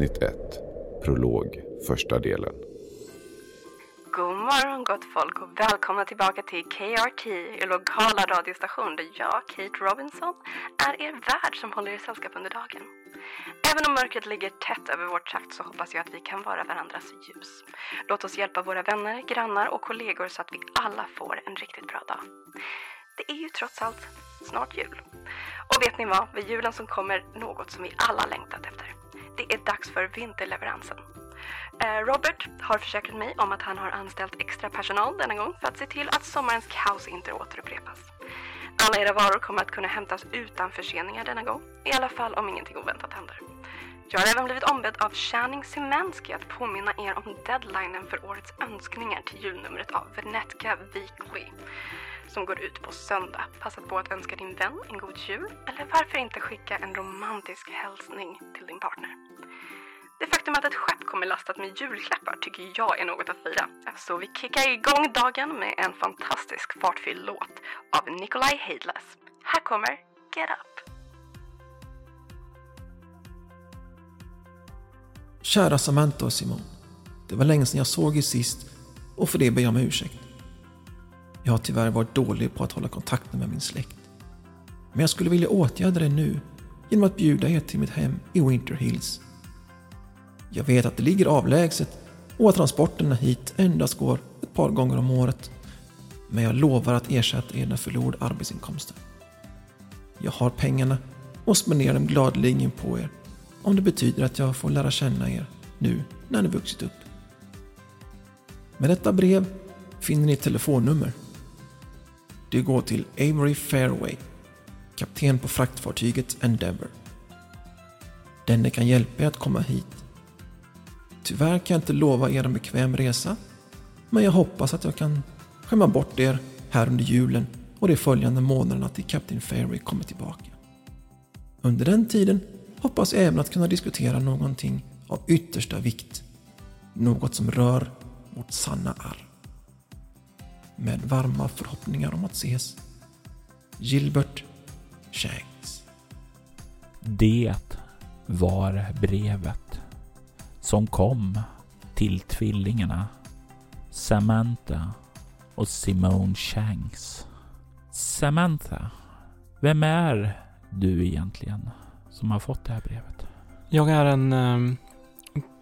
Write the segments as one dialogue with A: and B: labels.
A: Avsnitt 1, prolog, första delen.
B: God morgon gott folk och välkomna tillbaka till KRT, er lokala radiostation där jag, Kate Robinson, är er värd som håller er sällskap under dagen. Även om mörkret ligger tätt över vårt trakt så hoppas jag att vi kan vara varandras ljus. Låt oss hjälpa våra vänner, grannar och kollegor så att vi alla får en riktigt bra dag. Det är ju trots allt snart jul. Och vet ni vad? Vid julen som kommer något som vi alla längtat efter. Det är dags för vinterleveransen. Eh, Robert har försäkrat mig om att han har anställt extra personal denna gång för att se till att sommarens kaos inte återupprepas. Alla era varor kommer att kunna hämtas utan förseningar denna gång, i alla fall om ingenting oväntat händer. Jag har även blivit ombedd av Channing Simensky att påminna er om deadlinen för årets önskningar till julnumret av Venetka Weekly som går ut på söndag. Passa på att önska din vän en god jul eller varför inte skicka en romantisk hälsning till din partner. Det faktum att ett skepp kommer lastat med julklappar tycker jag är något att fira. Så vi kickar igång dagen med en fantastisk fartfylld låt av Nikolaj Heidless. Här kommer Get Up.
C: Kära Samantha och Simon. Det var länge sedan jag såg er sist och för det ber jag om ursäkt. Jag har tyvärr varit dålig på att hålla kontakten med min släkt. Men jag skulle vilja åtgärda det nu genom att bjuda er till mitt hem i Winter Hills. Jag vet att det ligger avlägset och att transporterna hit endast går ett par gånger om året. Men jag lovar att ersätta era förlorade arbetsinkomster. Jag har pengarna och spenderar dem gladeligen på er om det betyder att jag får lära känna er nu när ni vuxit upp. Med detta brev finner ni ett telefonnummer. Du går till Avery Fairway, kapten på fraktfartyget Endeavour. Denne kan hjälpa er att komma hit. Tyvärr kan jag inte lova er en bekväm resa, men jag hoppas att jag kan skämma bort er här under julen och de följande månaderna till Kapten Fairway kommer tillbaka. Under den tiden hoppas jag även att kunna diskutera någonting av yttersta vikt. Något som rör vårt sanna arv. Med varma förhoppningar om att ses. Gilbert Shanks.
D: Det var brevet som kom till tvillingarna Samantha och Simone Shanks. Samantha, vem är du egentligen som har fått det här brevet?
E: Jag är en eh,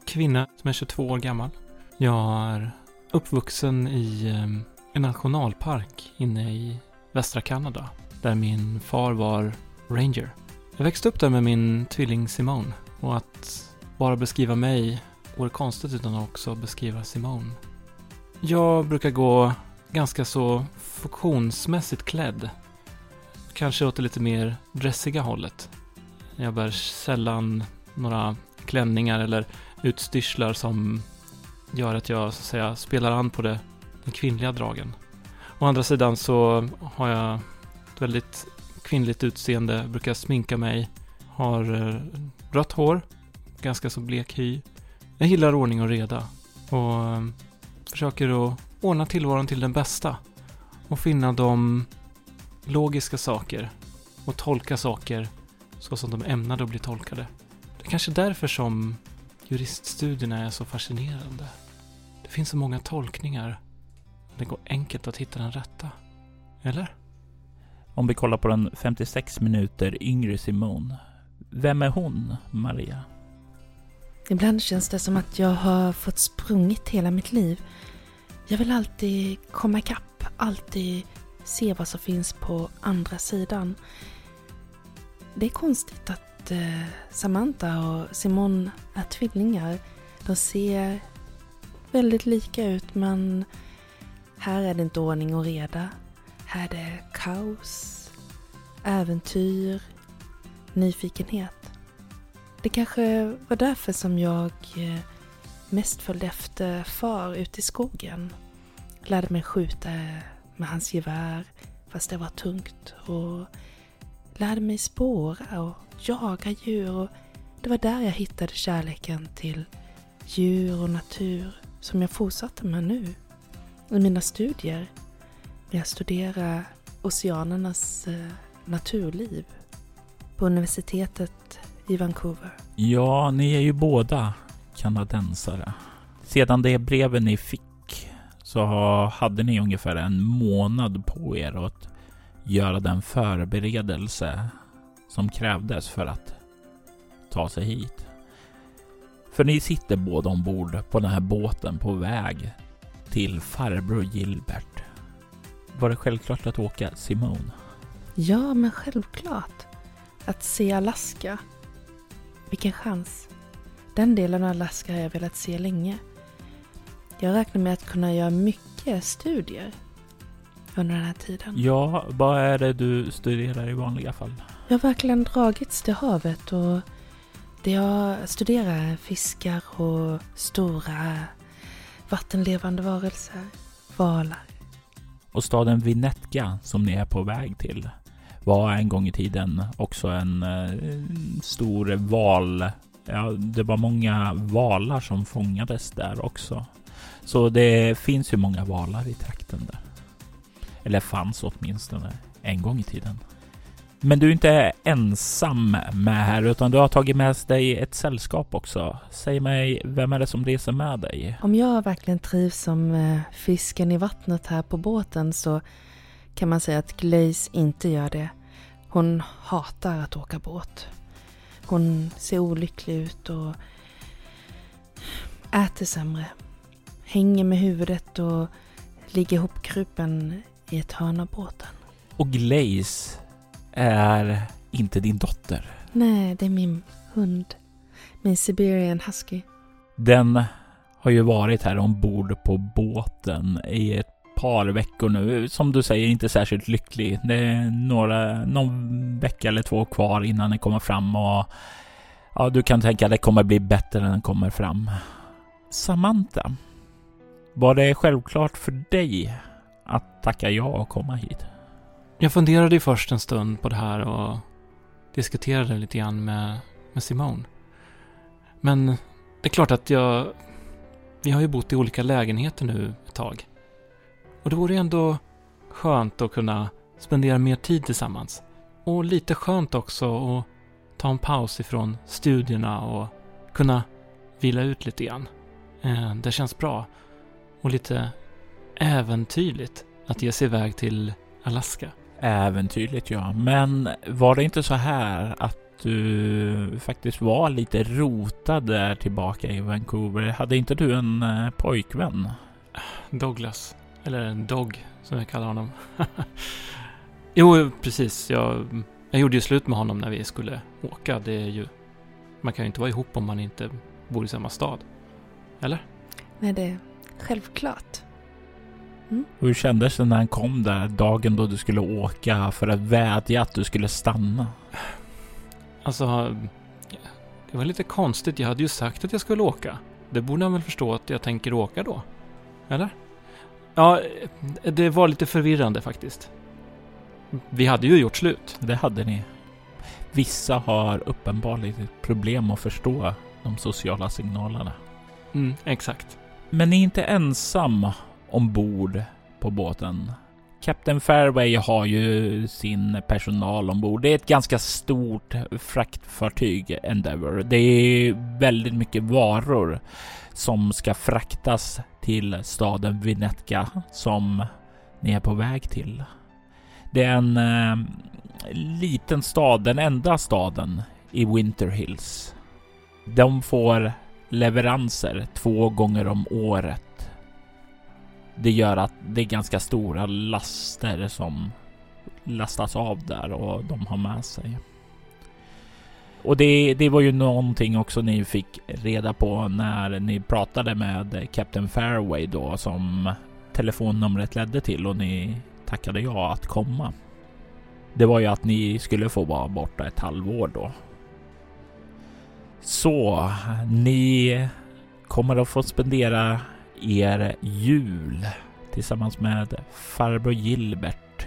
E: kvinna som är 22 år gammal. Jag är uppvuxen i eh, en nationalpark inne i västra Kanada där min far var ranger. Jag växte upp där med min tvilling Simone och att bara beskriva mig vore konstigt utan att också beskriva Simone. Jag brukar gå ganska så funktionsmässigt klädd. Kanske åt det lite mer dressiga hållet. Jag bär sällan några klänningar eller utstyrslar som gör att jag så att säga spelar an på det, de kvinnliga dragen. Å andra sidan så har jag ett väldigt kvinnligt utseende, brukar sminka mig, har eh, rött hår, ganska så blek hy. Jag gillar ordning och reda och eh, försöker att ordna tillvaron till den bästa och finna de logiska saker och tolka saker så som de är ämnade att bli tolkade. Det är kanske därför som juriststudierna är så fascinerande. Det finns så många tolkningar. Det går enkelt att hitta den rätta. Eller?
D: Om vi kollar på den 56 minuter yngre Simone. Vem är hon, Maria?
F: Ibland känns det som att jag har fått sprungit hela mitt liv. Jag vill alltid komma ikapp, alltid se vad som finns på andra sidan. det är konstigt att eh, Samantha och Simon är tvillingar. De ser väldigt lika ut men här är det inte ordning och reda. Här är det kaos, äventyr, nyfikenhet. Det kanske var därför som jag eh, mest följde efter far ute i skogen. Lärde mig skjuta med hans gevär fast det var tungt och lärde mig spåra och jaga djur och det var där jag hittade kärleken till djur och natur som jag fortsatte med nu under mina studier. När jag studerade oceanernas eh, naturliv på universitetet i Vancouver.
D: Ja, ni är ju båda kanadensare. Sedan det brevet ni fick så hade ni ungefär en månad på er att göra den förberedelse som krävdes för att ta sig hit. För ni sitter båda ombord på den här båten på väg till farbror Gilbert. Var det självklart att åka Simone?
F: Ja, men självklart. Att se Alaska. Vilken chans. Den delen av Alaska har jag velat se länge. Jag räknar med att kunna göra mycket studier under den här tiden.
D: Ja, vad är det du studerar i vanliga fall?
F: Jag har verkligen dragits till havet och det jag studerar är fiskar och stora vattenlevande varelser, valar.
D: Och staden Vinetka som ni är på väg till var en gång i tiden också en eh, stor val. Ja, det var många valar som fångades där också. Så det finns ju många valar i trakten där. Eller fanns åtminstone en gång i tiden. Men du är inte ensam med här utan du har tagit med dig ett sällskap också. Säg mig, vem är det som reser med dig?
F: Om jag verkligen trivs som eh, fisken i vattnet här på båten så kan man säga att Glaze inte gör det. Hon hatar att åka båt. Hon ser olycklig ut och äter sämre. Hänger med huvudet och ligger hopkrupen i ett hörn av båten.
D: Och Glaze är inte din dotter.
F: Nej, det är min hund. Min Siberian Husky.
D: Den har ju varit här ombord på båten i ett par veckor nu. Som du säger, inte särskilt lycklig. Det är några, någon vecka eller två kvar innan den kommer fram och ja, du kan tänka att det kommer bli bättre när den kommer fram. Samantha, var det självklart för dig att tacka ja och komma hit?
E: Jag funderade ju först en stund på det här och diskuterade lite grann med, med Simone. Men det är klart att jag... Vi har ju bott i olika lägenheter nu ett tag. Och det vore ju ändå skönt att kunna spendera mer tid tillsammans. Och lite skönt också att ta en paus ifrån studierna och kunna vila ut lite grann. Eh, det känns bra. Och lite äventyrligt att ge sig iväg till Alaska.
D: Äventyrligt ja, men var det inte så här att du faktiskt var lite rotad där tillbaka i Vancouver? Hade inte du en eh, pojkvän?
E: Douglas. Eller Dog, som jag kallar honom. jo, precis. Jag, jag gjorde ju slut med honom när vi skulle åka. Det är ju... Man kan ju inte vara ihop om man inte bor i samma stad. Eller?
F: Nej, det är självklart.
D: Hur kändes det när han kom där dagen då du skulle åka för att vädja att du skulle stanna?
E: Alltså... Det var lite konstigt. Jag hade ju sagt att jag skulle åka. Det borde han väl förstå att jag tänker åka då? Eller? Ja, det var lite förvirrande faktiskt. Vi hade ju gjort slut.
D: Det hade ni. Vissa har uppenbarligen problem att förstå de sociala signalerna.
E: Mm, exakt.
D: Men ni är inte ensam ombord på båten. Captain Fairway har ju sin personal ombord. Det är ett ganska stort fraktfartyg, Endeavour. Det är väldigt mycket varor som ska fraktas till staden Vinetka som ni är på väg till. Det är en eh, liten stad, den enda staden i Winter Hills. De får leveranser två gånger om året det gör att det är ganska stora laster som lastas av där och de har med sig. Och det, det var ju någonting också ni fick reda på när ni pratade med Captain Fairway då som telefonnumret ledde till och ni tackade ja att komma. Det var ju att ni skulle få vara borta ett halvår då. Så ni kommer att få spendera er jul tillsammans med farbror Gilbert.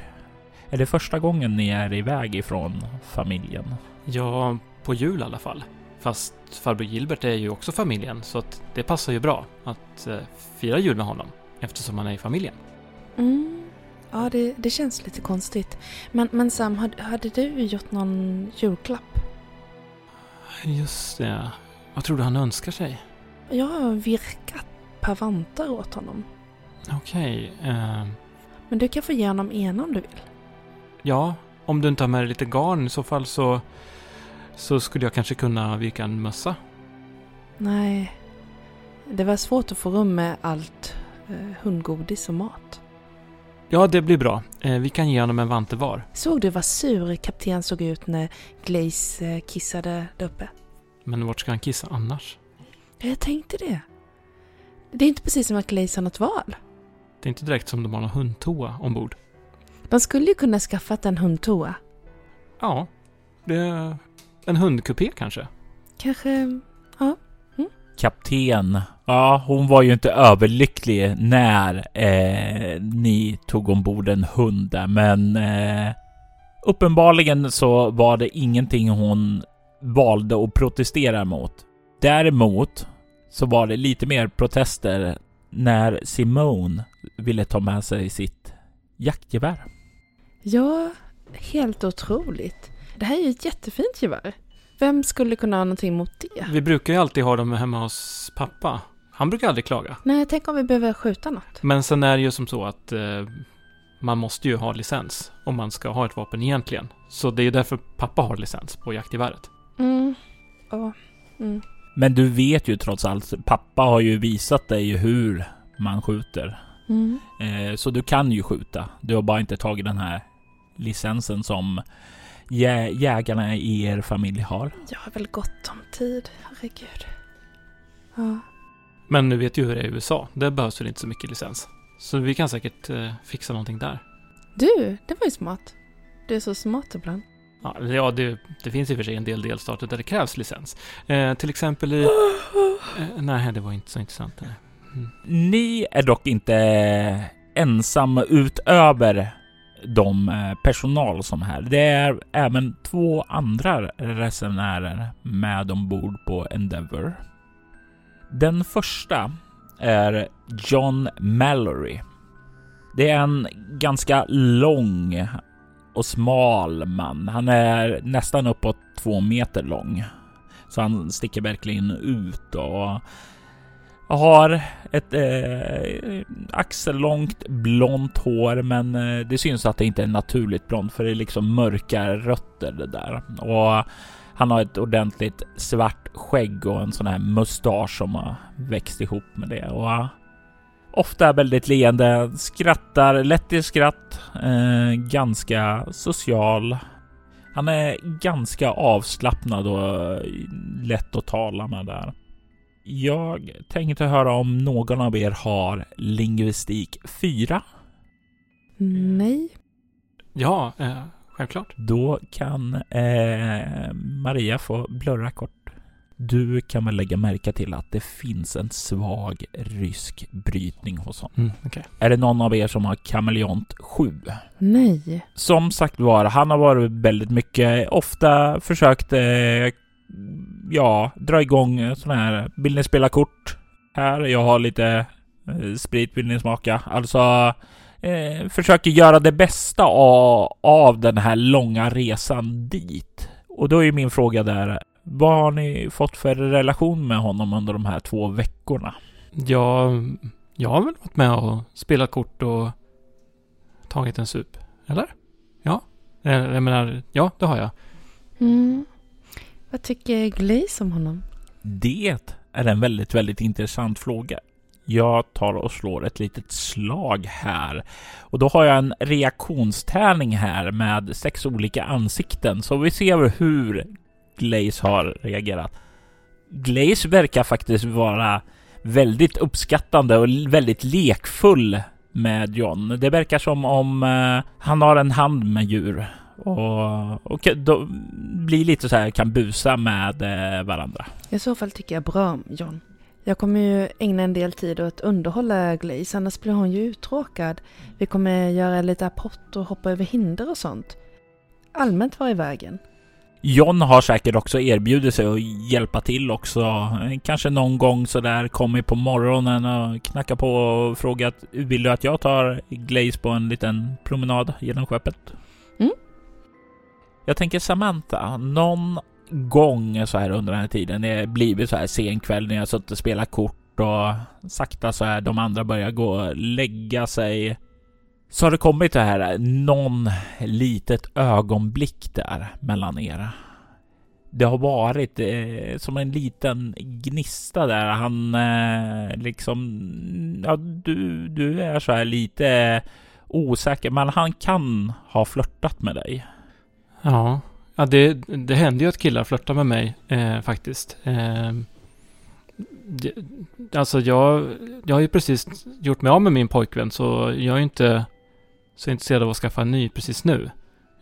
D: Är det första gången ni är iväg ifrån familjen?
E: Ja, på jul i alla fall. Fast farbror Gilbert är ju också familjen, så att det passar ju bra att eh, fira jul med honom eftersom han är i familjen.
F: Mm. Ja, det, det känns lite konstigt. Men, men Sam, hade, hade du gjort någon julklapp?
E: Just det. Vad tror du han önskar sig?
F: Jag har virkat ett par vantar åt honom.
E: Okej. eh,
F: Men du kan få ge honom ena om du vill.
E: ja, om du inte har med dig lite garn i så fall så, så skulle jag kanske kunna virka en mössa.
F: Nej. Det var svårt att få rum med allt eh, hundgodis och mat.
E: Ja, det blir bra. Eh, vi kan ge honom en vante var.
F: Såg du vad sur kapten såg ut när Glaze eh, kissade där uppe?
E: Men vart ska han kissa annars?
F: Ja, Jag tänkte det. Det är inte precis som att Glaze har något val.
E: Det är inte direkt som de har någon hundtoa ombord.
F: De skulle ju kunna skaffat en hundtoa.
E: Ja, det är en hundkupé kanske.
F: Kanske...
D: Kapten. Ja, hon var ju inte överlycklig när eh, ni tog ombord en hund där, men eh, uppenbarligen så var det ingenting hon valde att protestera mot. Däremot så var det lite mer protester när Simone ville ta med sig sitt jaktgevär.
F: Ja, helt otroligt. Det här är ju ett jättefint gevär. Vem skulle kunna ha någonting mot det?
E: Vi brukar ju alltid ha dem hemma hos pappa. Han brukar aldrig klaga.
F: Nej, tänk om vi behöver skjuta något.
E: Men sen är det ju som så att eh, man måste ju ha licens om man ska ha ett vapen egentligen. Så det är ju därför pappa har licens på jaktgeväret.
F: Mm. Ja. Mm.
D: Men du vet ju trots allt, pappa har ju visat dig hur man skjuter.
F: Mm.
D: Eh, så du kan ju skjuta. Du har bara inte tagit den här licensen som jä jägarna i er familj har.
F: Jag har väl gott om tid, herregud. Ja.
E: Men nu vet ju hur det är i USA. Där behövs väl inte så mycket licens. Så vi kan säkert eh, fixa någonting där.
F: Du, det var ju smart. Du är så smart ibland.
E: Ja, det, det finns i och för sig en del delstater där det krävs licens. Eh, till exempel i... Eh, nej, det var inte så intressant. Nej.
D: Ni är dock inte ensamma utöver de eh, personal som är här. Det är även två andra resenärer med ombord på Endeavour. Den första är John Mallory. Det är en ganska lång och smal man. Han är nästan uppåt två meter lång. Så han sticker verkligen ut och har ett eh, axellångt blont hår, men eh, det syns att det inte är naturligt blont för det är liksom mörka rötter det där. Och han har ett ordentligt svart skägg och en sån här mustasch som har växt ihop med det. Och ofta är väldigt leende, skrattar lätt i skratt, eh, ganska social. Han är ganska avslappnad och lätt att tala med där. Jag tänkte höra om någon av er har lingvistik 4.
F: Nej.
E: Ja, eh, självklart.
D: Då kan eh, Maria få blurra kort. Du kan väl lägga märke till att det finns en svag rysk brytning hos honom.
E: Mm, okej.
D: Är det någon av er som har kameleont 7?
F: Nej.
D: Som sagt var, han har varit väldigt mycket, ofta försökt, eh, ja, dra igång sådana här, vill ni spela kort? Här, jag har lite eh, sprit, vill ni smaka? Alltså, eh, försöker göra det bästa av, av den här långa resan dit. Och då är min fråga där, vad har ni fått för relation med honom under de här två veckorna?
E: Jag, jag har väl varit med och spelat kort och tagit en sup. Eller? Ja. Eh, Jag menar, ja, det har jag.
F: Mm. Vad tycker Glaze om honom?
D: Det är en väldigt, väldigt intressant fråga. Jag tar och slår ett litet slag här och då har jag en reaktionstärning här med sex olika ansikten så vi ser hur Glaze har reagerat. Glaze verkar faktiskt vara väldigt uppskattande och väldigt lekfull med John. Det verkar som om eh, han har en hand med djur och, och då blir lite så här, kan busa med eh, varandra.
F: I så fall tycker jag bra om John. Jag kommer ju ägna en del tid åt att underhålla Glaze, annars blir hon ju uttråkad. Vi kommer göra lite apport och hoppa över hinder och sånt. Allmänt vara i vägen.
D: John har säkert också erbjudit sig att hjälpa till också. Kanske någon gång sådär kommit på morgonen och knackat på och frågat vill du att jag tar Glaze på en liten promenad genom skeppet?
F: Mm.
D: Jag tänker Samantha, någon gång så här under den här tiden, det blivit så här sen kväll när jag suttit och spelat kort och sakta så här de andra börjar gå och lägga sig så har det kommit det här någon litet ögonblick där mellan er. Det har varit eh, som en liten gnista där. Han eh, liksom, ja, du, du är så här lite osäker, men han kan ha flörtat med dig.
E: Ja, ja det, det händer ju att killar flörtar med mig eh, faktiskt. Eh, det, alltså jag, jag har ju precis gjort mig av med min pojkvän så jag är inte så intresserad av att skaffa en ny precis nu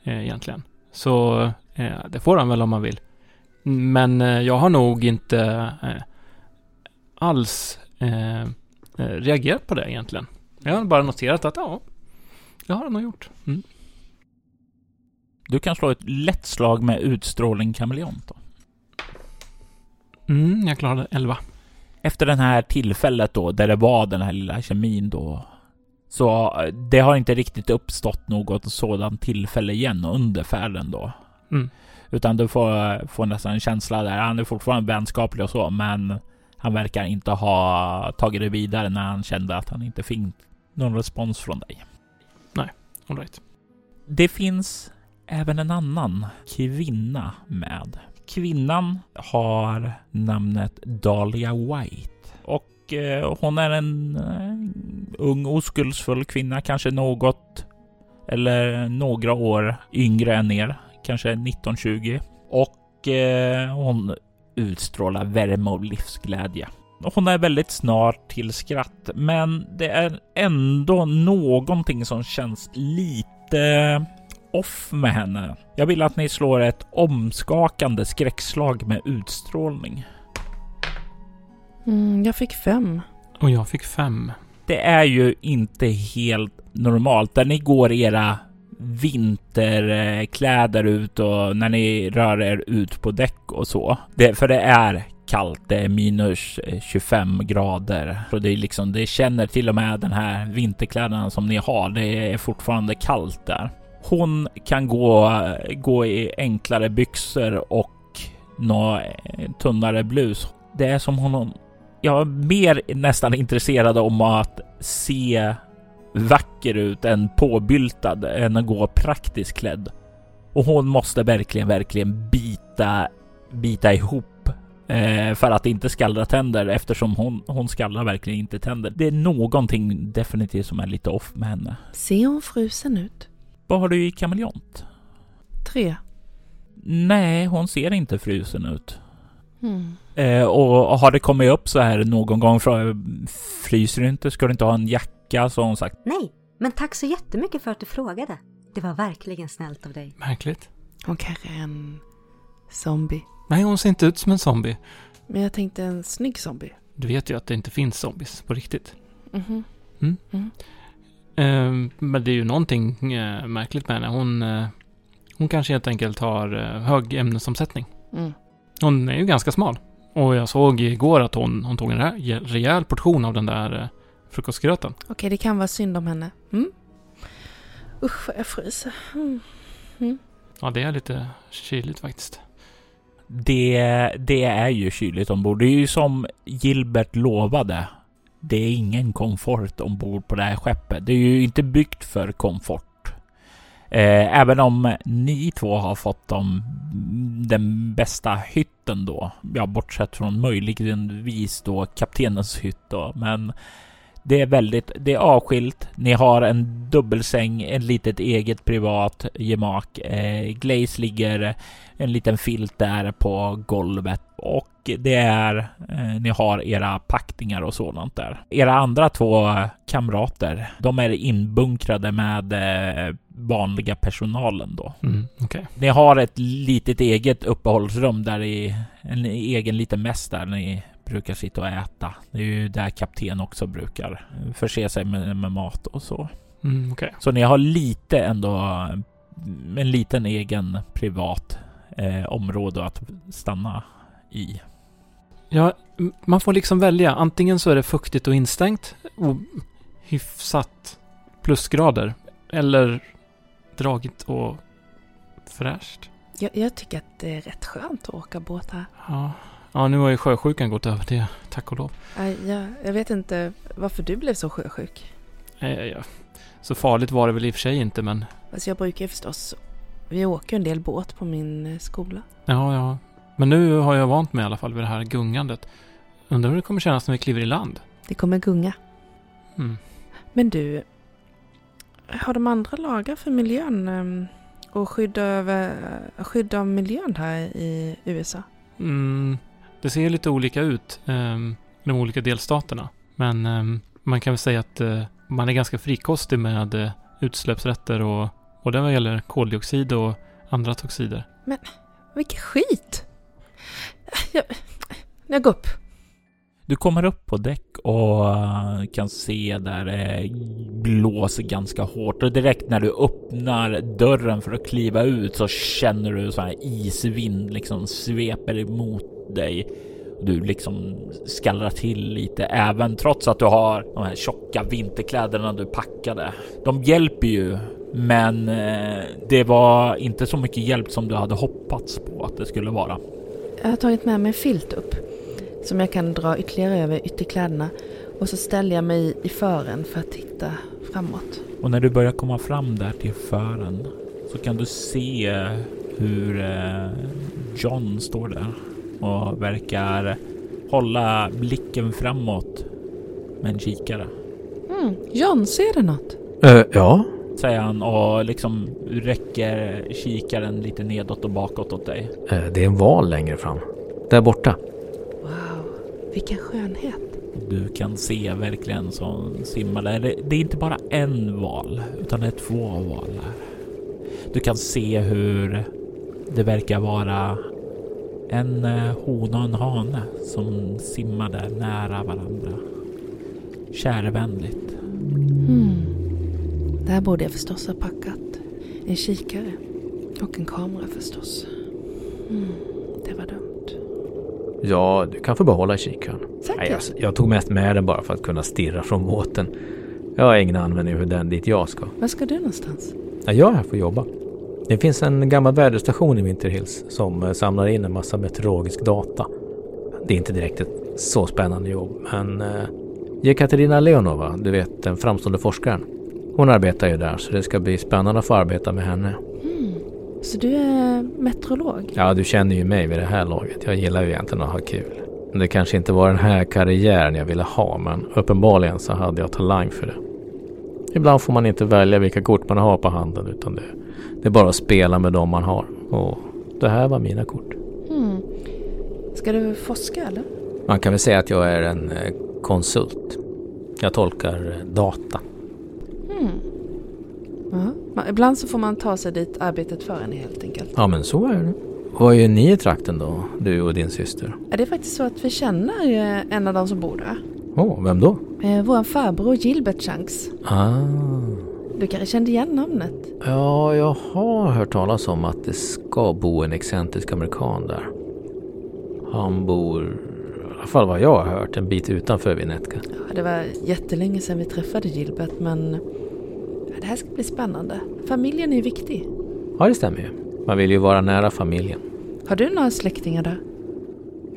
E: eh, egentligen. Så eh, det får han väl om han vill. Men eh, jag har nog inte eh, alls eh, eh, reagerat på det egentligen. Jag har bara noterat att ja, det har han nog gjort. Mm.
D: Du kan slå ett lätt slag med utstrålning kameleont då.
E: Mm, jag klarade 11.
D: Efter det här tillfället då, där det var den här lilla kemin då, så det har inte riktigt uppstått något sådant tillfälle igen under färden då.
E: Mm.
D: Utan du får, får nästan en känsla där. Han är fortfarande vänskaplig och så, men han verkar inte ha tagit det vidare när han kände att han inte fick någon respons från dig.
E: Nej, alright.
D: Det finns även en annan kvinna med. Kvinnan har namnet Dahlia White och eh, hon är en eh, ung oskuldsfull kvinna, kanske något eller några år yngre än er, kanske 19-20 och eh, hon utstrålar värme och livsglädje. Hon är väldigt snart till skratt, men det är ändå någonting som känns lite off med henne. Jag vill att ni slår ett omskakande skräckslag med utstrålning.
F: Mm, jag fick fem.
E: Och jag fick fem.
D: Det är ju inte helt normalt där ni går era vinterkläder ut och när ni rör er ut på däck och så. Det, för det är kallt. Det är minus 25 grader. Så det är liksom, det känner till och med den här vinterkläderna som ni har. Det är fortfarande kallt där. Hon kan gå, gå i enklare byxor och nå tunnare blus. Det är som hon jag är mer nästan intresserad om att se vacker ut än påbyltad än att gå praktiskt klädd. Och hon måste verkligen, verkligen bita, bita ihop eh, för att inte skallra tänder eftersom hon, hon skallrar verkligen inte tänder. Det är någonting definitivt som är lite off med henne.
F: Ser hon frusen ut?
D: Vad har du i kameleont?
F: Tre.
D: Nej, hon ser inte frusen ut.
F: Mm.
D: Eh, och har det kommit upp så här någon gång, fryser du inte? Ska du inte ha en jacka? Så har hon sagt.
G: Nej, men tack så jättemycket för att du frågade. Det var verkligen snällt av dig.
E: Märkligt.
F: Hon kanske är en zombie.
E: Nej, hon ser inte ut som en zombie.
F: Men jag tänkte en snygg zombie.
E: Du vet ju att det inte finns zombies på riktigt.
F: Mhm.
E: Mm.
F: Mm.
E: Eh, men det är ju någonting eh, märkligt med henne. Hon, eh, hon kanske helt enkelt har eh, hög ämnesomsättning.
F: Mm.
E: Hon är ju ganska smal. Och jag såg igår att hon, hon tog en rejäl, rejäl portion av den där eh, frukostgröten.
F: Okej, det kan vara synd om henne. Mm. Usch, vad jag fryser. Mm. Mm.
E: Ja, det är lite kyligt faktiskt.
D: Det, det är ju kyligt ombord. Det är ju som Gilbert lovade. Det är ingen komfort ombord på det här skeppet. Det är ju inte byggt för komfort. Eh, även om ni två har fått dem, den bästa hytten då, ja bortsett från möjligtvis då kaptenens hytt då, men det är väldigt, det är avskilt. Ni har en dubbelsäng, en litet eget privat gemak. Eh, Glaze ligger en liten filt där på golvet och det är, eh, ni har era packningar och sådant där. Era andra två kamrater, de är inbunkrade med eh, vanliga personalen då.
E: Mm, okay.
D: Ni har ett litet eget uppehållsrum där i en egen liten mäss där ni brukar sitta och äta. Det är ju där kapten också brukar förse sig med, med mat och så.
E: Mm, okay.
D: Så ni har lite ändå en liten egen privat eh, område att stanna i.
E: Ja, man får liksom välja. Antingen så är det fuktigt och instängt och hyfsat plusgrader. Eller dragigt och fräscht.
F: Jag, jag tycker att det är rätt skönt att åka båt här.
E: Ja, ja nu har ju sjösjukan gått över det, tack och lov.
F: Ja, jag vet inte varför du blev så sjösjuk.
E: Ja, ja. Så farligt var det väl i och för sig inte, men...
F: Alltså jag brukar ju förstås... Vi åker en del båt på min eh, skola.
E: Ja, ja. Men nu har jag vant mig i alla fall vid det här gungandet. Undrar hur det kommer kännas när vi kliver i land?
F: Det kommer gunga.
E: Mm.
F: Men du, har de andra lagar för miljön ehm, och skydd av, skydd av miljön här i USA?
E: Mm, det ser lite olika ut i de olika delstaterna. Men um, man kan väl säga att uh, man är ganska frikostig med uh, utsläppsrätter och både vad gäller koldioxid och andra toxider.
F: Men vilken skit! Jag, jag går upp.
D: Du kommer upp på däck och kan se där det blåser ganska hårt och direkt när du öppnar dörren för att kliva ut så känner du så här isvind liksom sveper emot dig. Du liksom skallrar till lite även trots att du har de här tjocka vinterkläderna du packade. De hjälper ju, men eh, det var inte så mycket hjälp som du hade hoppats på att det skulle vara.
F: Jag har tagit med mig en filt upp som jag kan dra ytterligare över ytterkläderna och så ställer jag mig i fören för att titta framåt.
D: Och när du börjar komma fram där till fören så kan du se hur eh, John står där och verkar hålla blicken framåt med en kikare.
F: Mm, John, ser du något?
H: Uh, ja.
D: Säger han och liksom räcker kikaren lite nedåt och bakåt åt dig.
H: Uh, det är en val längre fram. Där borta.
F: Vilken skönhet.
D: Du kan se verkligen som simmar där. Det är inte bara en val utan det är två valar. Du kan se hur det verkar vara en eh, hona och en hane som simmar där nära varandra. Kärvänligt.
F: Hmm. Där borde jag förstås ha packat en kikare och en kamera förstås. Hmm. Det var dumt.
H: Ja, du kan få behålla kikaren.
F: Nej,
H: alltså, jag tog mest med den bara för att kunna stirra från båten. Jag har ingen användning för den dit jag ska.
F: Var ska du någonstans?
H: Ja, jag är här för att jobba. Det finns en gammal väderstation i Winter Hills som eh, samlar in en massa meteorologisk data. Det är inte direkt ett så spännande jobb, men eh, Jekaterina Leonova, du vet den framstående forskaren. Hon arbetar ju där så det ska bli spännande att få arbeta med henne.
F: Mm. Så du är meteorolog?
H: Ja, du känner ju mig vid det här laget. Jag gillar ju egentligen att ha kul. Det kanske inte var den här karriären jag ville ha, men uppenbarligen så hade jag talang för det. Ibland får man inte välja vilka kort man har på handen, utan det, det är bara att spela med dem man har. Och det här var mina kort.
F: Mm. Ska du forska eller?
H: Man kan väl säga att jag är en eh, konsult. Jag tolkar eh, data.
F: Mm. Ja. Ibland så får man ta sig dit arbetet för en helt enkelt.
H: Ja men så är det. Vad gör ni i trakten då, du och din syster?
F: Det är faktiskt så att vi känner en av de som bor där.
H: Åh, oh, vem då?
F: Eh, vår farbror Gilbert Shanks.
H: Ah.
F: Du kanske kände igen namnet?
H: Ja, jag har hört talas om att det ska bo en excentrisk amerikan där. Han bor, i alla fall vad jag har hört, en bit utanför Vinetka.
F: Ja, det var jättelänge sedan vi träffade Gilbert men det här ska bli spännande. Familjen är ju viktig.
H: Ja, det stämmer ju. Man vill ju vara nära familjen.
F: Har du några släktingar där?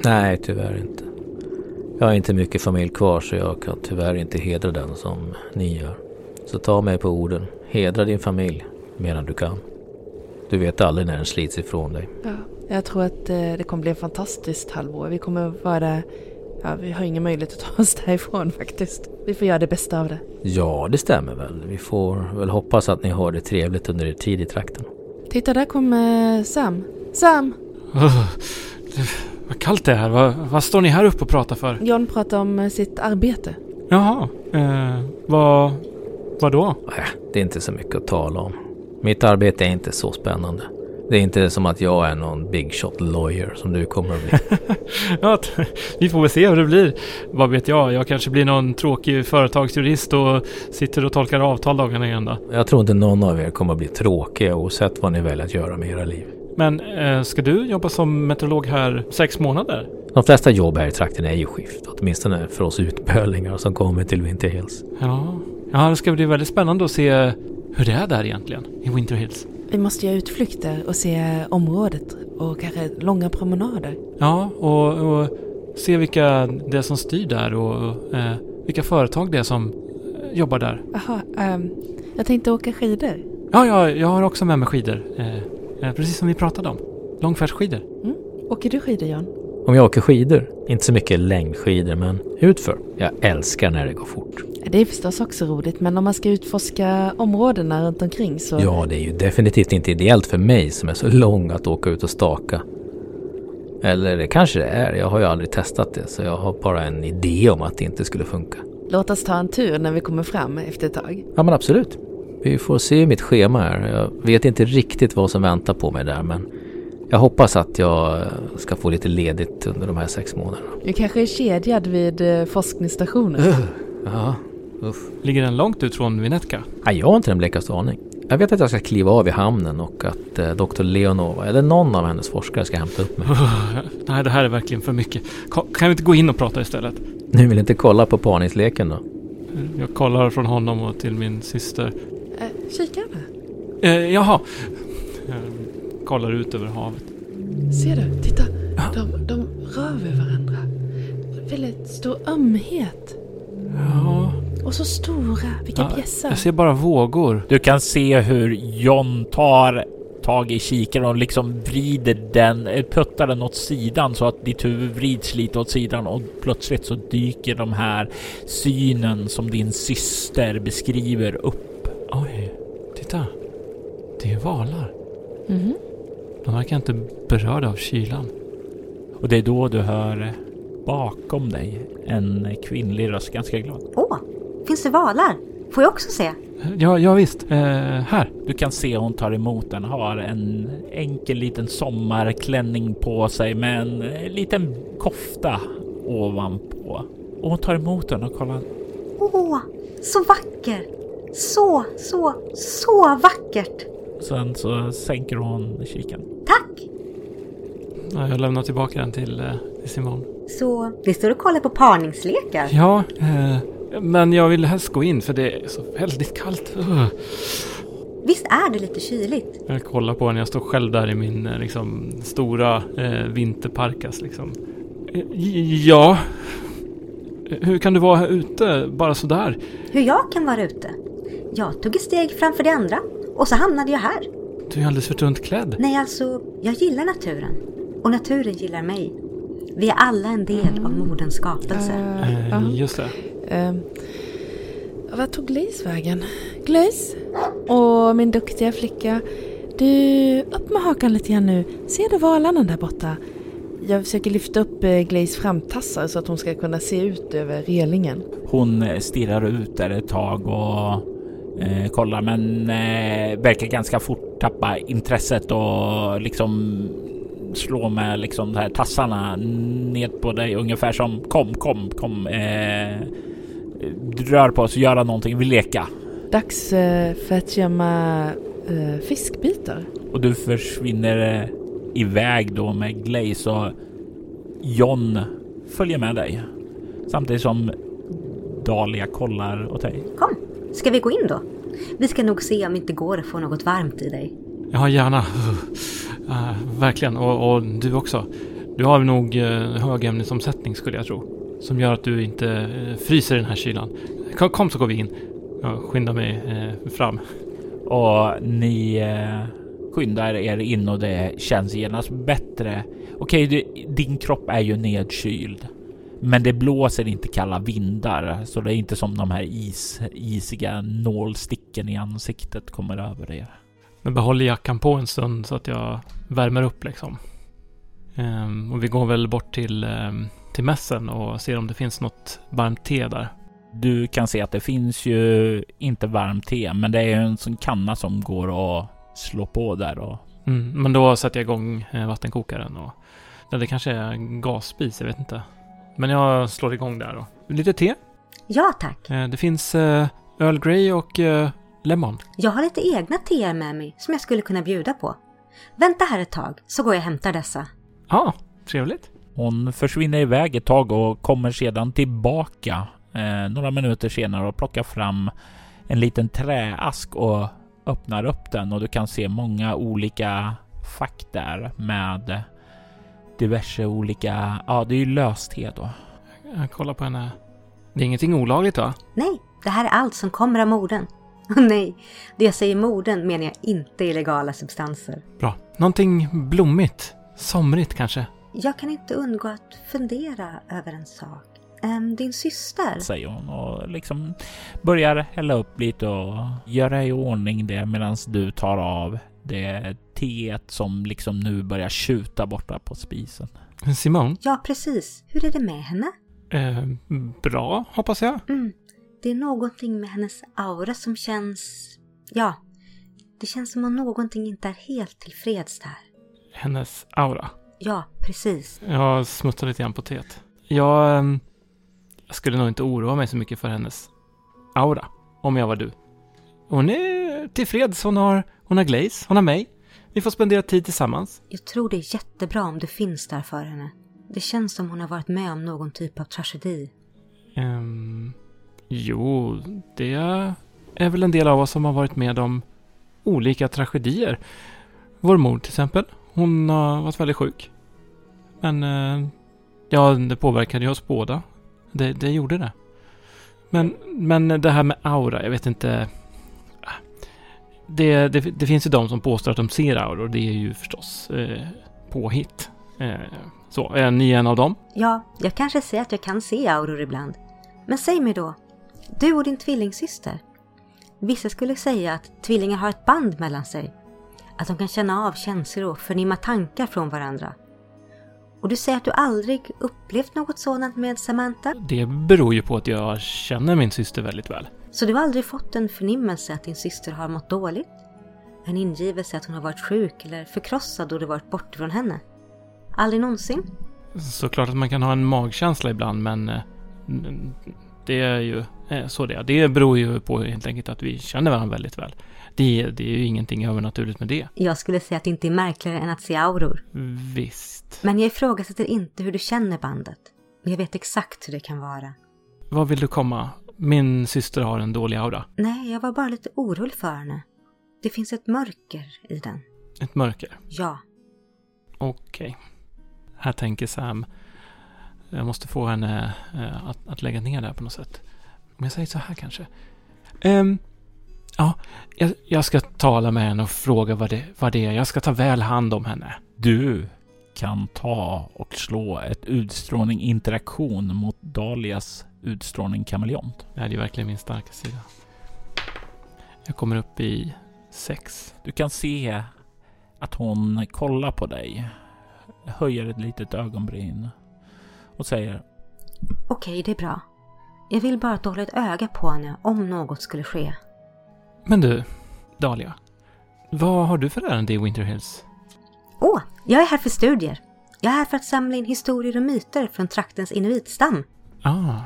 H: Nej, tyvärr inte. Jag har inte mycket familj kvar så jag kan tyvärr inte hedra den som ni gör. Så ta mig på orden. Hedra din familj medan du kan. Du vet aldrig när den slits ifrån dig.
F: Ja, jag tror att eh, det kommer bli ett fantastiskt halvår. Vi kommer vara Ja, vi har ingen möjlighet att ta oss därifrån faktiskt. Vi får göra det bästa av det.
H: Ja, det stämmer väl. Vi får väl hoppas att ni har det trevligt under er tid i trakten.
F: Titta, där kommer Sam. Sam!
E: Det, vad kallt det är här. Vad, vad står ni här uppe och pratar för?
F: John pratar om eh, sitt arbete.
E: Jaha. Eh, vad... Vad då?
H: Nej, det är inte så mycket att tala om. Mitt arbete är inte så spännande. Det är inte som att jag är någon big shot lawyer som du kommer att bli.
E: ja, vi får väl se hur det blir. Vad vet jag? Jag kanske blir någon tråkig företagsjurist och sitter och tolkar avtal dagarna i ända.
H: Jag tror inte någon av er kommer att bli tråkiga oavsett vad ni väljer att göra med era liv.
E: Men eh, ska du jobba som meteorolog här sex månader?
H: De flesta jobb här i trakten är ju skift, åtminstone för oss utbölingar som kommer till Winter Hills.
E: Ja. Ja, det ska bli väldigt spännande att se hur det är där egentligen i Winter Hills.
F: Vi måste göra utflykter och se området och kanske långa promenader.
E: Ja, och, och se vilka det är som styr där och eh, vilka företag det är som eh, jobbar där.
F: Jaha, ehm, jag tänkte åka skidor.
E: Ja, ja, jag har också med mig skidor. Eh, eh, precis som vi pratade om. Långfärdsskidor.
F: Åker du skidor John?
H: Om jag åker skidor, inte så mycket längdskidor men utför. Jag älskar när det går fort.
F: Det är förstås också roligt, men om man ska utforska områdena runt omkring så...
H: Ja, det är ju definitivt inte ideellt för mig som är så lång att åka ut och staka. Eller det kanske det är, jag har ju aldrig testat det så jag har bara en idé om att det inte skulle funka.
F: Låt oss ta en tur när vi kommer fram efter ett tag.
H: Ja men absolut. Vi får se mitt schema här. Jag vet inte riktigt vad som väntar på mig där men jag hoppas att jag ska få lite ledigt under de här sex månaderna.
F: Du kanske är kedjad vid eh, forskningsstationen.
H: Ja, uff.
E: Ligger den långt ut från Vinetka?
H: Nej, jag har inte den blekaste aning. Jag vet att jag ska kliva av i hamnen och att eh, Dr. Leonova eller någon av hennes forskare ska hämta upp mig.
E: Nej, det här är verkligen för mycket. Ka- Kan vi inte gå in och prata istället?
H: Ni vill inte kolla på parningsleken då?
E: Jag kollar från honom och till min syster.
F: Eh, kika där.
E: Eh, jaha. Jag kollar ut över havet.
F: Ser du? Titta. De, de rör vid varandra. Väldigt stor ömhet.
E: Ja,
F: Och så stora. Vilka
E: Ja,
F: bjässar.
E: jag ser bara vågor.
D: Du kan se hur John tar tag i kikaren och liksom vrider den, eh, puttar den åt sidan så att ditt huvud vrids lite åt sidan och plötsligt så dyker de här synen som din syster beskriver upp.
E: Oj, titta. Det är valar.
F: Mhm.
E: De verkar inte berörda av kylan.
D: Och det är då du hör bakom dig en kvinnlig röst, ganska glad.
G: Åh, finns det valar? Får jag också se?
E: Ja, ja visst. Eh, här.
D: Du kan se hon tar emot den, har en enkel liten sommarklänning på sig med en eh, liten kofta ovanpå. Och hon tar emot den och kollar.
G: Åh, så vacker! Så, så, så vackert!
D: Sen så sänker hon kikaren.
G: Tack!
E: Ja, jag lämnar tillbaka den till, eh, till Simon.
G: Så ni står och kollar på parningslekar?
E: Ja, eh, men jag vill helst gå in för det är så väldigt kallt.
G: Visst är det lite kyligt?
E: Jag kollar på den. Jag står själv där i min eh, liksom, stora eh, vinterparkas. Liksom. Eh, ja. Hur kan du vara här ute bara sådär?
G: Hur jag kan vara ute? Jag tog ett steg framför de andra och så hamnade jag här.
E: Du är alldeles för tunt klädd.
G: Nej, alltså, jag gillar naturen. Och naturen gillar mig. Vi är alla en del av moderns skapelse.
F: Eh, ja.
E: Eh, just det.
F: Eh, vad tog Glaze vägen? Glaze? Och min duktiga flicka. Du, upp med hakan lite grann nu. Ser du valarna där borta? Jag försöker lyfta upp eh, Glaze framtassar så att hon ska kunna se ut över relingen.
D: Hon eh, stirrar ut där ett tag och eh, kollar men eh, verkar ganska fort tappa intresset och liksom slå med liksom de här tassarna ned på dig ungefär som kom, kom, kom. Eh, rör på oss, göra någonting, vi leka.
F: Dags eh, för att gömma eh, fiskbitar.
D: Och du försvinner eh, iväg då med Glaze och John följer med dig. Samtidigt som Dahlia kollar åt dig.
G: Kom, ska vi gå in då? Vi ska nog se om det inte går att få något varmt i dig.
E: Ja, gärna. Uh, verkligen. Och, och du också. Du har nog uh, hög ämnesomsättning skulle jag tro. Som gör att du inte uh, fryser i den här kylan. Kom, kom så går vi in. Jag skyndar mig uh, fram.
D: Och ni eh, skyndar er in och det känns genast bättre. Okej, du, din kropp är ju nedkyld. Men det blåser inte kalla vindar, så det är inte som de här is, isiga nålsticken i ansiktet kommer över er.
E: Men behåller jackan på en stund så att jag värmer upp liksom. Ehm, och vi går väl bort till, ehm, till mässen och ser om det finns något varmt te där.
D: Du kan se att det finns ju inte varmt te, men det är en sån kanna som går att slå på där och
E: Mm, men då sätter jag igång eh, vattenkokaren och... Eller det kanske är en gasspis, jag vet inte. Men jag slår igång där och... Lite te.
G: Ja tack.
E: Eh, Det finns eh, Earl Grey och Lemon.
G: Jag har lite egna teer med mig som jag skulle kunna bjuda på. Vänta här ett tag så går jag och hämtar dessa.
E: Ja, ah, trevligt.
D: Hon försvinner iväg ett tag och kommer sedan tillbaka eh, några minuter senare och plockar fram en liten träask och öppnar upp den och du kan se många olika fack där med diverse olika, ja det är ju löste då.
E: Jag kollar på henne. Det är ingenting olagligt va?
G: Nej, det här är allt som kommer av morden. Och nej, det jag säger morden menar jag inte illegala substanser.
E: Bra. Någonting blommigt. Somrigt kanske.
G: Jag kan inte undgå att fundera över en sak. Ehm, din syster?
D: Säger hon och liksom börjar hälla upp lite och göra i ordning det medan du tar av det teet som liksom nu börjar tjuta borta på spisen.
E: Simon?
G: Ja, precis. Hur är det med henne?
E: Eh, bra, hoppas jag.
G: Mm. Det är någonting med hennes aura som känns... Ja, det känns som om någonting inte är helt tillfreds där.
E: Hennes aura.
G: Ja, precis.
E: Jag smuttar lite grann på teet. Jag, ehm, jag skulle nog inte oroa mig så mycket för hennes aura, om jag var du. Hon är tillfreds. Hon har, hon har Glaze, hon har mig. Vi får spendera tid tillsammans.
G: Jag tror det är jättebra om du finns där för henne. Det känns som hon har varit med om någon typ av tragedi.
E: Um, jo, det är väl en del av oss som har varit med om olika tragedier. Vår mor till exempel. Hon har varit väldigt sjuk. Men eh, ja, det påverkade ju oss båda. Det, det gjorde det. Men, men det här med aura, jag vet inte. Det, det, det finns ju de som påstår att de ser auror. Det är ju förstås eh, påhitt. Eh, så, är ni en av dem?
G: Ja, jag kanske säger att jag kan se auror ibland. Men säg mig då, du och din tvillingsyster. Vissa skulle säga att tvillingar har ett band mellan sig. Att de kan känna av känslor och förnimma tankar från varandra. Och du säger att du aldrig upplevt något sådant med Samantha?
E: Det beror ju på att jag känner min syster väldigt väl.
G: Så du har aldrig fått en förnimmelse att din syster har mått dåligt? En ingivelse att hon har varit sjuk eller förkrossad då du varit bort från henne? Aldrig någonsin?
E: Såklart att man kan ha en magkänsla ibland, men eh, det är ju eh, så det är. Det beror ju på helt enkelt att vi känner varandra väldigt väl. Det, det är ju ingenting övernaturligt med det.
G: Jag skulle säga att det inte är märkligare än att se auror.
E: Visst.
G: Men jag ifrågasätter inte hur du känner bandet. Men jag vet exakt hur det kan vara.
E: Vad vill du komma? Min syster har en dålig aura.
G: Nej, jag var bara lite orolig för henne. Det finns ett mörker i den.
E: Ett mörker?
G: Ja.
E: Okej. Här tänker Sam. Jag måste få henne eh, att, att lägga ner det här på något sätt. Om jag säger så här kanske. Ehm, ja, jag, jag ska tala med henne och fråga vad det, vad det är. Jag ska ta väl hand om henne.
D: Du kan ta och slå ett utstrålning interaktion mot Dalias utstrålning kameleont.
E: Det här är ju verkligen min starka sida. Jag kommer upp i sex.
D: Du kan se att hon kollar på dig, höjer ett litet ögonbryn och säger
G: Okej, det är bra. Jag vill bara att du håller ett öga på henne om något skulle ske.
E: Men du, Dahlia. Vad har du för ärende i Winter Hills?
G: Åh, jag är här för studier. Jag är här för att samla in historier och myter från traktens inuitstam.
E: Ah,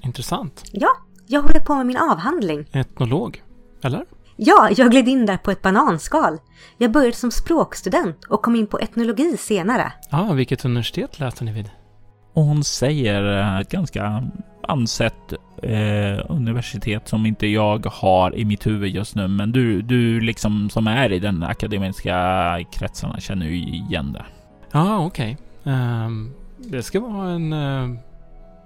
E: intressant.
G: Ja, jag håller på med min avhandling.
E: Etnolog, eller?
G: Ja, jag gled in där på ett bananskal. Jag började som språkstudent och kom in på etnologi senare.
E: Ah, vilket universitet läste ni vid?
D: Och hon säger eh, ett ganska ansett eh, universitet som inte jag har i mitt huvud just nu. Men du, du liksom som är i den akademiska kretsarna känner ju igen det.
E: Ja, ah, okej. Okay. Um, det ska vara en... Uh,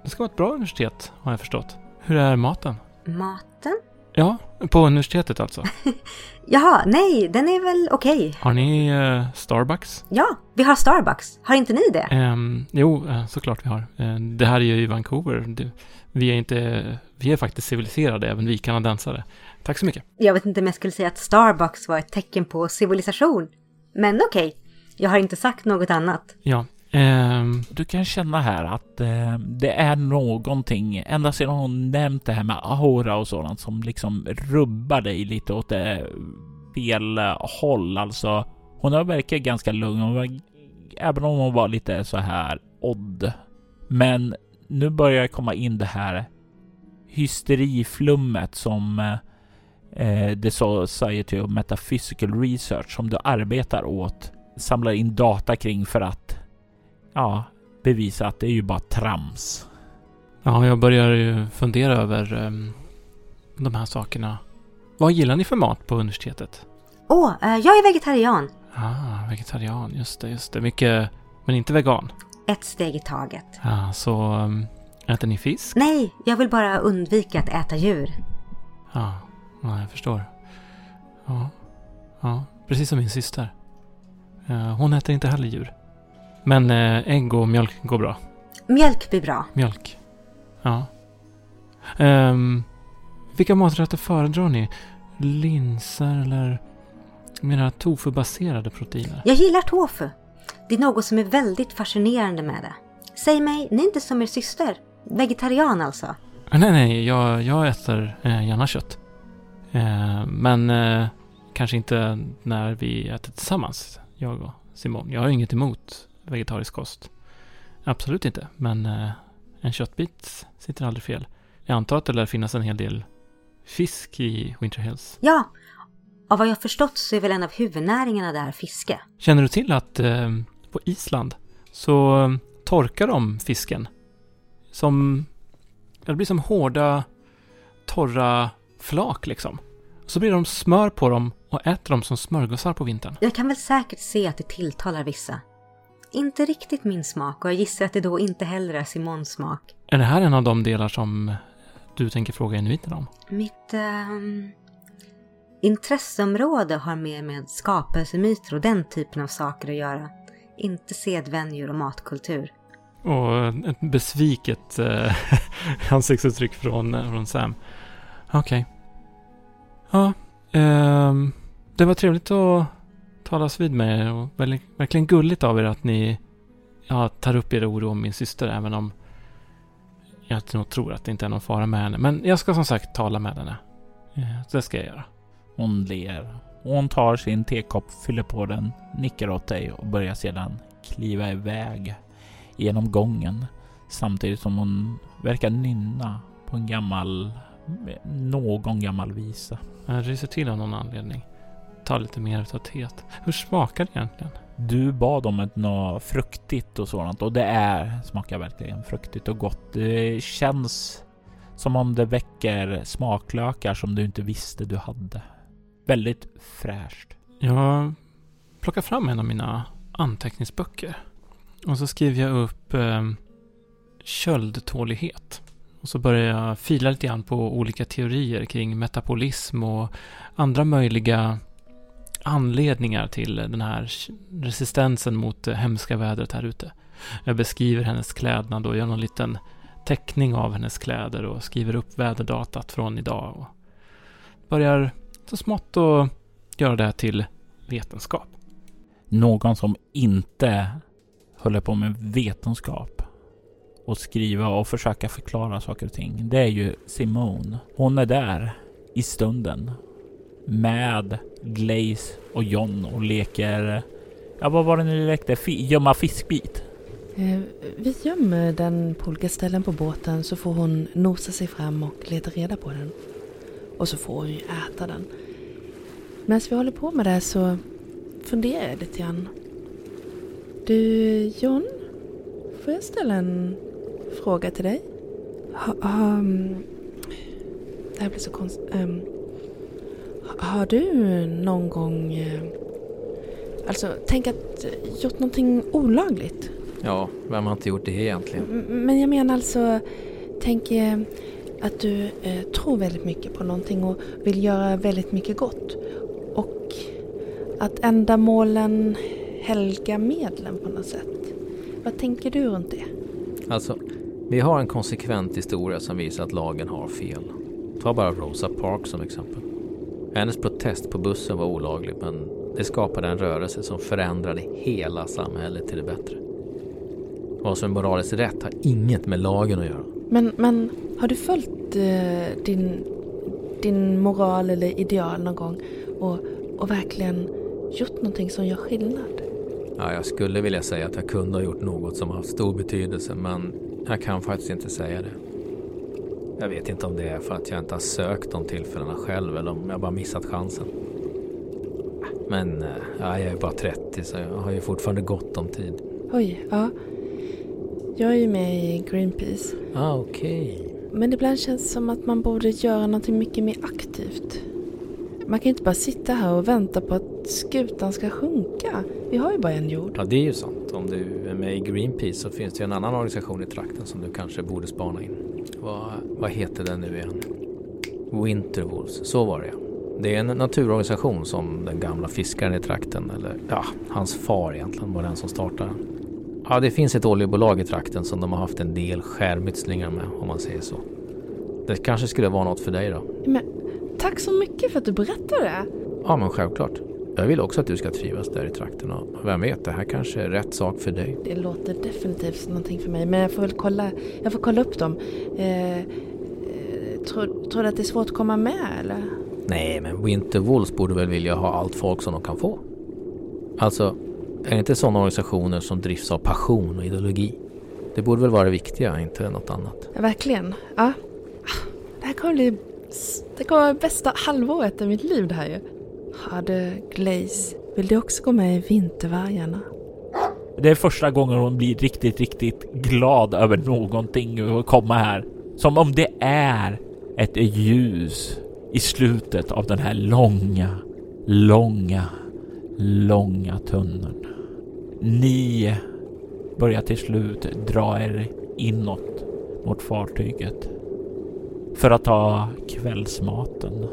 E: det ska vara ett bra universitet, har jag förstått. Hur är maten?
G: Maten?
E: Ja, på universitetet alltså.
G: Jaha, nej, den är väl okej.
E: Har ni eh, Starbucks?
G: Ja, vi har Starbucks. Har inte ni det?
E: Ehm, jo, eh, såklart vi har. Eh, det här är ju i Vancouver. Vi är inte, vi är faktiskt civiliserade, även vi kanadensare. Tack så mycket.
G: Jag vet inte om jag skulle säga att Starbucks var ett tecken på civilisation. Men okej, jag har inte sagt något annat.
E: Ja. Ehm.
D: Du kan känna här att eh, det är någonting, ända sedan hon nämnt det här med aura och sådant, som liksom rubbar dig lite åt fel håll. Alltså, hon har verkat ganska lugn, hon var, även om hon var lite så här odd. Men nu börjar det komma in det här hysteriflummet som eh, The Society of Metaphysical Research som du arbetar åt samlar in data kring för att ja, bevisa att det är ju bara trams.
E: ja, jag börjar ju fundera över ehm, de här sakerna. Vad gillar ni för mat på universitetet?
G: Åh, eh, jag är vegetarian.
E: Ah, vegetarian. Just det, just det. Mycket, men inte vegan.
G: Ett steg i taget.
E: Ah, så ehm, äter ni fisk?
G: Nej, jag vill bara undvika att äta djur.
E: Ja, ja jag förstår. Ja, ja, precis som min syster. Eh, hon äter inte heller djur. Men eh, ägg och mjölk går bra.
G: Mjölk blir bra.
E: Mjölk. Ja. Ehm, vilka maträtter föredrar ni? Linser eller mera tofu-baserade proteiner?
G: Jag gillar tofu. Det är något som är väldigt fascinerande med det. Säg mig, ni är inte som er syster. Vegetarian alltså.
E: Nej, nej, jag, jag äter eh, gärna kött. Eh, men eh, kanske inte när vi äter tillsammans, jag och Simon. Jag har inget emot vegetarisk kost. Absolut inte, men eh, en köttbit sitter aldrig fel. Jag antar att det lär finnas en hel del fisk i Winter Hills.
G: Ja, av vad jag förstått så är väl en av huvudnäringarna där fiske.
E: Känner du till att eh, på Island så eh, torkar de fisken som... Det blir som hårda, torra flak liksom. Så blir de smör på dem och äter dem som smörgåsar på vintern.
G: Jag kan väl säkert se att det tilltalar vissa. Inte riktigt min smak och jag gissar att det då inte heller är Simons smak.
E: Är det här en av de delar som du tänker fråga inuiten om?
G: Mitt ehm, intresseområde har mer med skapelsemyter och den typen av saker att göra. Inte sedvänjor och matkultur.
E: Och ett besviket eh, ansiktsuttryck från, eh, från Sam. Okej. Ja, ehm, det var trevligt att talas vid med er och väldigt, verkligen gulligt av er att ni ja, tar upp er oro om min syster även om jag nog tror att det inte är någon fara med henne. Men jag ska som sagt tala med henne. Eh, Så det ska jag göra.
D: Hon ler. Hon tar sin tekopp, fyller på den, nickar åt dig och börjar sedan kliva iväg genom gången. Samtidigt som hon verkar nynna på en gammal, någon gammal visa.
E: Jag ryser till av någon anledning. Tar lite mer utav teet. Hur smakar det egentligen?
D: Du bad om ett något fruktigt och sådant och det är, smakar verkligen fruktigt och gott. Det känns som om det väcker smaklökar som du inte visste du hade. Väldigt fräscht.
E: Jag plockar fram en av mina anteckningsböcker. Och så skriver jag upp eh, köldtålighet. Och så börjar jag fila lite grann på olika teorier kring metabolism och andra möjliga anledningar till den här resistensen mot det hemska vädret här ute. Jag beskriver hennes klädnad och gör någon liten teckning av hennes kläder och skriver upp väderdatat från idag. Och börjar så smått att göra det här till vetenskap.
D: Någon som inte håller på med vetenskap och skriva och försöka förklara saker och ting. Det är ju Simone. Hon är där i stunden med Glaze och John och leker... Ja, vad var det nu lekte? F gömma fiskbit.
F: Eh, Vi gömmer den på olika ställen på båten så får hon nosa sig fram och leta reda på den. Och så får hon ju äta den. Medan vi håller på med det så funderar jag lite grann. Du, John? Får jag ställa en fråga till dig? Ha, ha, mm. det här blir så konstigt. Um, ehm har du någon gång... eh, alltså, tänk att eh, gjort någonting olagligt?
H: Ja, vem har inte gjort det egentligen?
F: Men jag menar alltså, tänk, eh, att du eh, tror väldigt mycket på någonting och vill göra väldigt mycket gott. Och att ändamålen helga medlen på något sätt. Vad tänker du runt det?
H: Alltså, vi har en konsekvent historia som visar att lagen har fel. Ta bara Rosa Park som exempel. Hennes protest på bussen var olaglig men det skapade en rörelse som förändrade hela samhället till det bättre. Vad som är moraliskt rätt har inget med lagen att göra.
F: Men, men har du följt eh, din, din moral eller ideal någon gång och, och verkligen gjort någonting som gör skillnad?
H: Ja, jag skulle vilja säga att jag kunde ha gjort något som har haft stor betydelse men jag kan faktiskt inte säga det. Jag vet inte om det är för att jag inte har sökt de tillfällena själv eller om jag bara missat chansen. Men eh, ja, jag är bara 30 så jag har ju fortfarande gott om tid.
F: Oj, ja. Jag är ju med i Greenpeace.
H: Ah, okej. Okay.
F: Men ibland känns det som att man borde göra någonting mycket mer aktivt. Man kan inte bara sitta här och vänta på att skutan ska sjunka. Vi har ju bara en jord.
H: Ja, det är ju sant. Om du är med i Greenpeace så finns det ju en annan organisation i trakten som du kanske borde spana in. Vad, vad heter den nu igen? Winterwolves, så var det Det är en naturorganisation som den gamla fiskaren i trakten, eller ja, hans far egentligen var den som startade den. Ja, det finns ett oljebolag i trakten som de har haft en del skärmytslingar med, om man säger så. Det kanske skulle vara något för dig då?
F: Men, tack så mycket för att du berättade.
H: Ja, men självklart. Jag vill också att du ska trivas där i trakten och vem vet, det här kanske är rätt sak för dig.
F: Det låter definitivt som någonting för mig, men jag får väl kolla, jag får kolla upp dem. Eh, tror, tror du att det är svårt att komma med eller?
H: Nej, men Winter Wolves borde väl vilja ha allt folk som de kan få. Alltså, är det inte sådana organisationer som drivs av passion och ideologi? Det borde väl vara det viktiga, inte något annat.
F: Ja, verkligen. Ja. Det här kommer bli det kommer vara bästa halvåret i mitt liv det här ju. Hade du, Glaze. Vill du också gå med i Vintervargarna?
D: Det är första gången hon blir riktigt, riktigt glad över någonting och komma här. Som om det är ett ljus i slutet av den här långa, långa, långa tunneln. Ni börjar till slut dra er inåt mot fartyget för att ta kvällsmaten.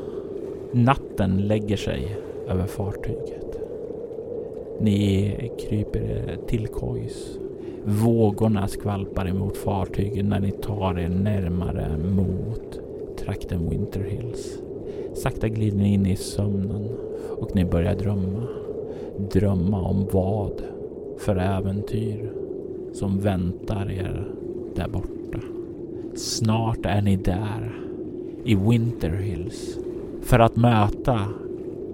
D: Natten lägger sig över fartyget. Ni kryper till kojs. Vågorna skvalpar emot fartyget när ni tar er närmare mot trakten Winter Hills. Sakta glider ni in i sömnen och ni börjar drömma. Drömma om vad för äventyr som väntar er där borta. Snart är ni där i Winter Hills för att möta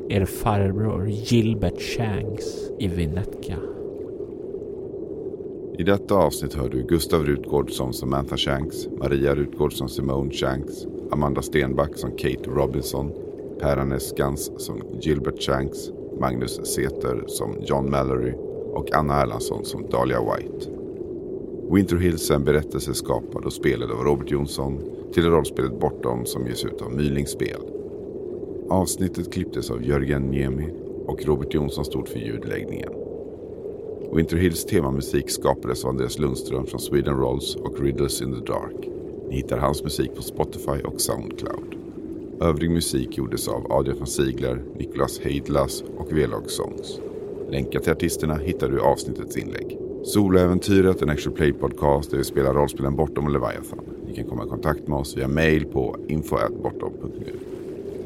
D: er farbror Gilbert Shanks i Vinetka.
A: I detta avsnitt hör du Gustav Rutgård som Samantha Shanks, Maria Rutgård som Simone Shanks, Amanda Stenback som Kate Robinson, Per Skans som Gilbert Shanks, Magnus Seter som John Mallory och Anna Erlandsson som Dahlia White. Winter Hills är en berättelse skapad och spelad av Robert Jonsson till rollspelet Bortom som ges ut av Mylings Spel. Avsnittet klipptes av Jörgen Niemi och Robert Jonsson stod för ljudläggningen. Winter Hills temamusik skapades av Andreas Lundström från Sweden Rolls och Riddles in the Dark. Ni hittar hans musik på Spotify och Soundcloud. Övrig musik gjordes av Adrian von Ziegler, Niklas Heidlas och Velag Songs. Länkar till artisterna hittar du i avsnittets inlägg. Soloäventyret, en actual play podcast där vi spelar rollspelen Bortom och Leviathan. Ni kan komma i kontakt med oss via mail på info.bortom.nu.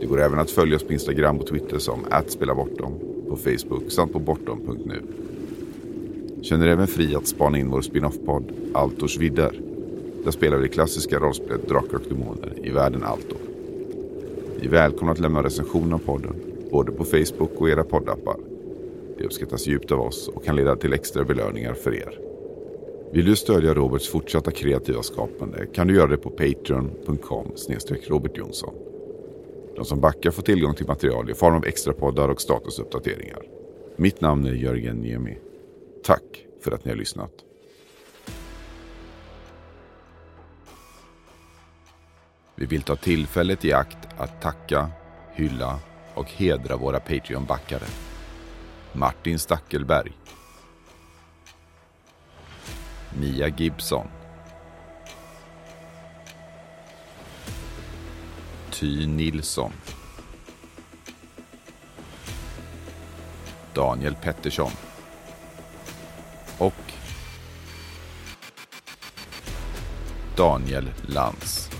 A: Det går även att följa oss på Instagram och Twitter som @spelabortom, på Facebook samt på bortom.nu. Känner även fri att spana in vår spin-off-podd Altors vidder. Där spelar vi det klassiska rollspelet Drakar och Demoner i världen Altor. Ni är välkomna att lämna recension av podden, både på Facebook och era poddappar. Det uppskattas djupt av oss och kan leda till extra belöningar för er. Vill du stödja Roberts fortsatta kreativa skapande kan du göra det på patreon.com Robert Jonsson. De som backar får tillgång till material i form av extrapoddar och statusuppdateringar. Mitt namn är Jörgen Niemi. Tack för att ni har lyssnat. Vi vill ta tillfället i akt att tacka, hylla och hedra våra Patreon-backare. Martin Stackelberg. Mia Gibson. Ty Nilsson. Daniel Pettersson. Och Daniel Lantz.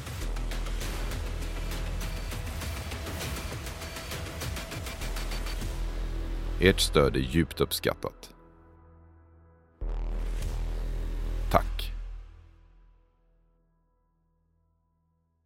A: Ert stöd är djupt uppskattat.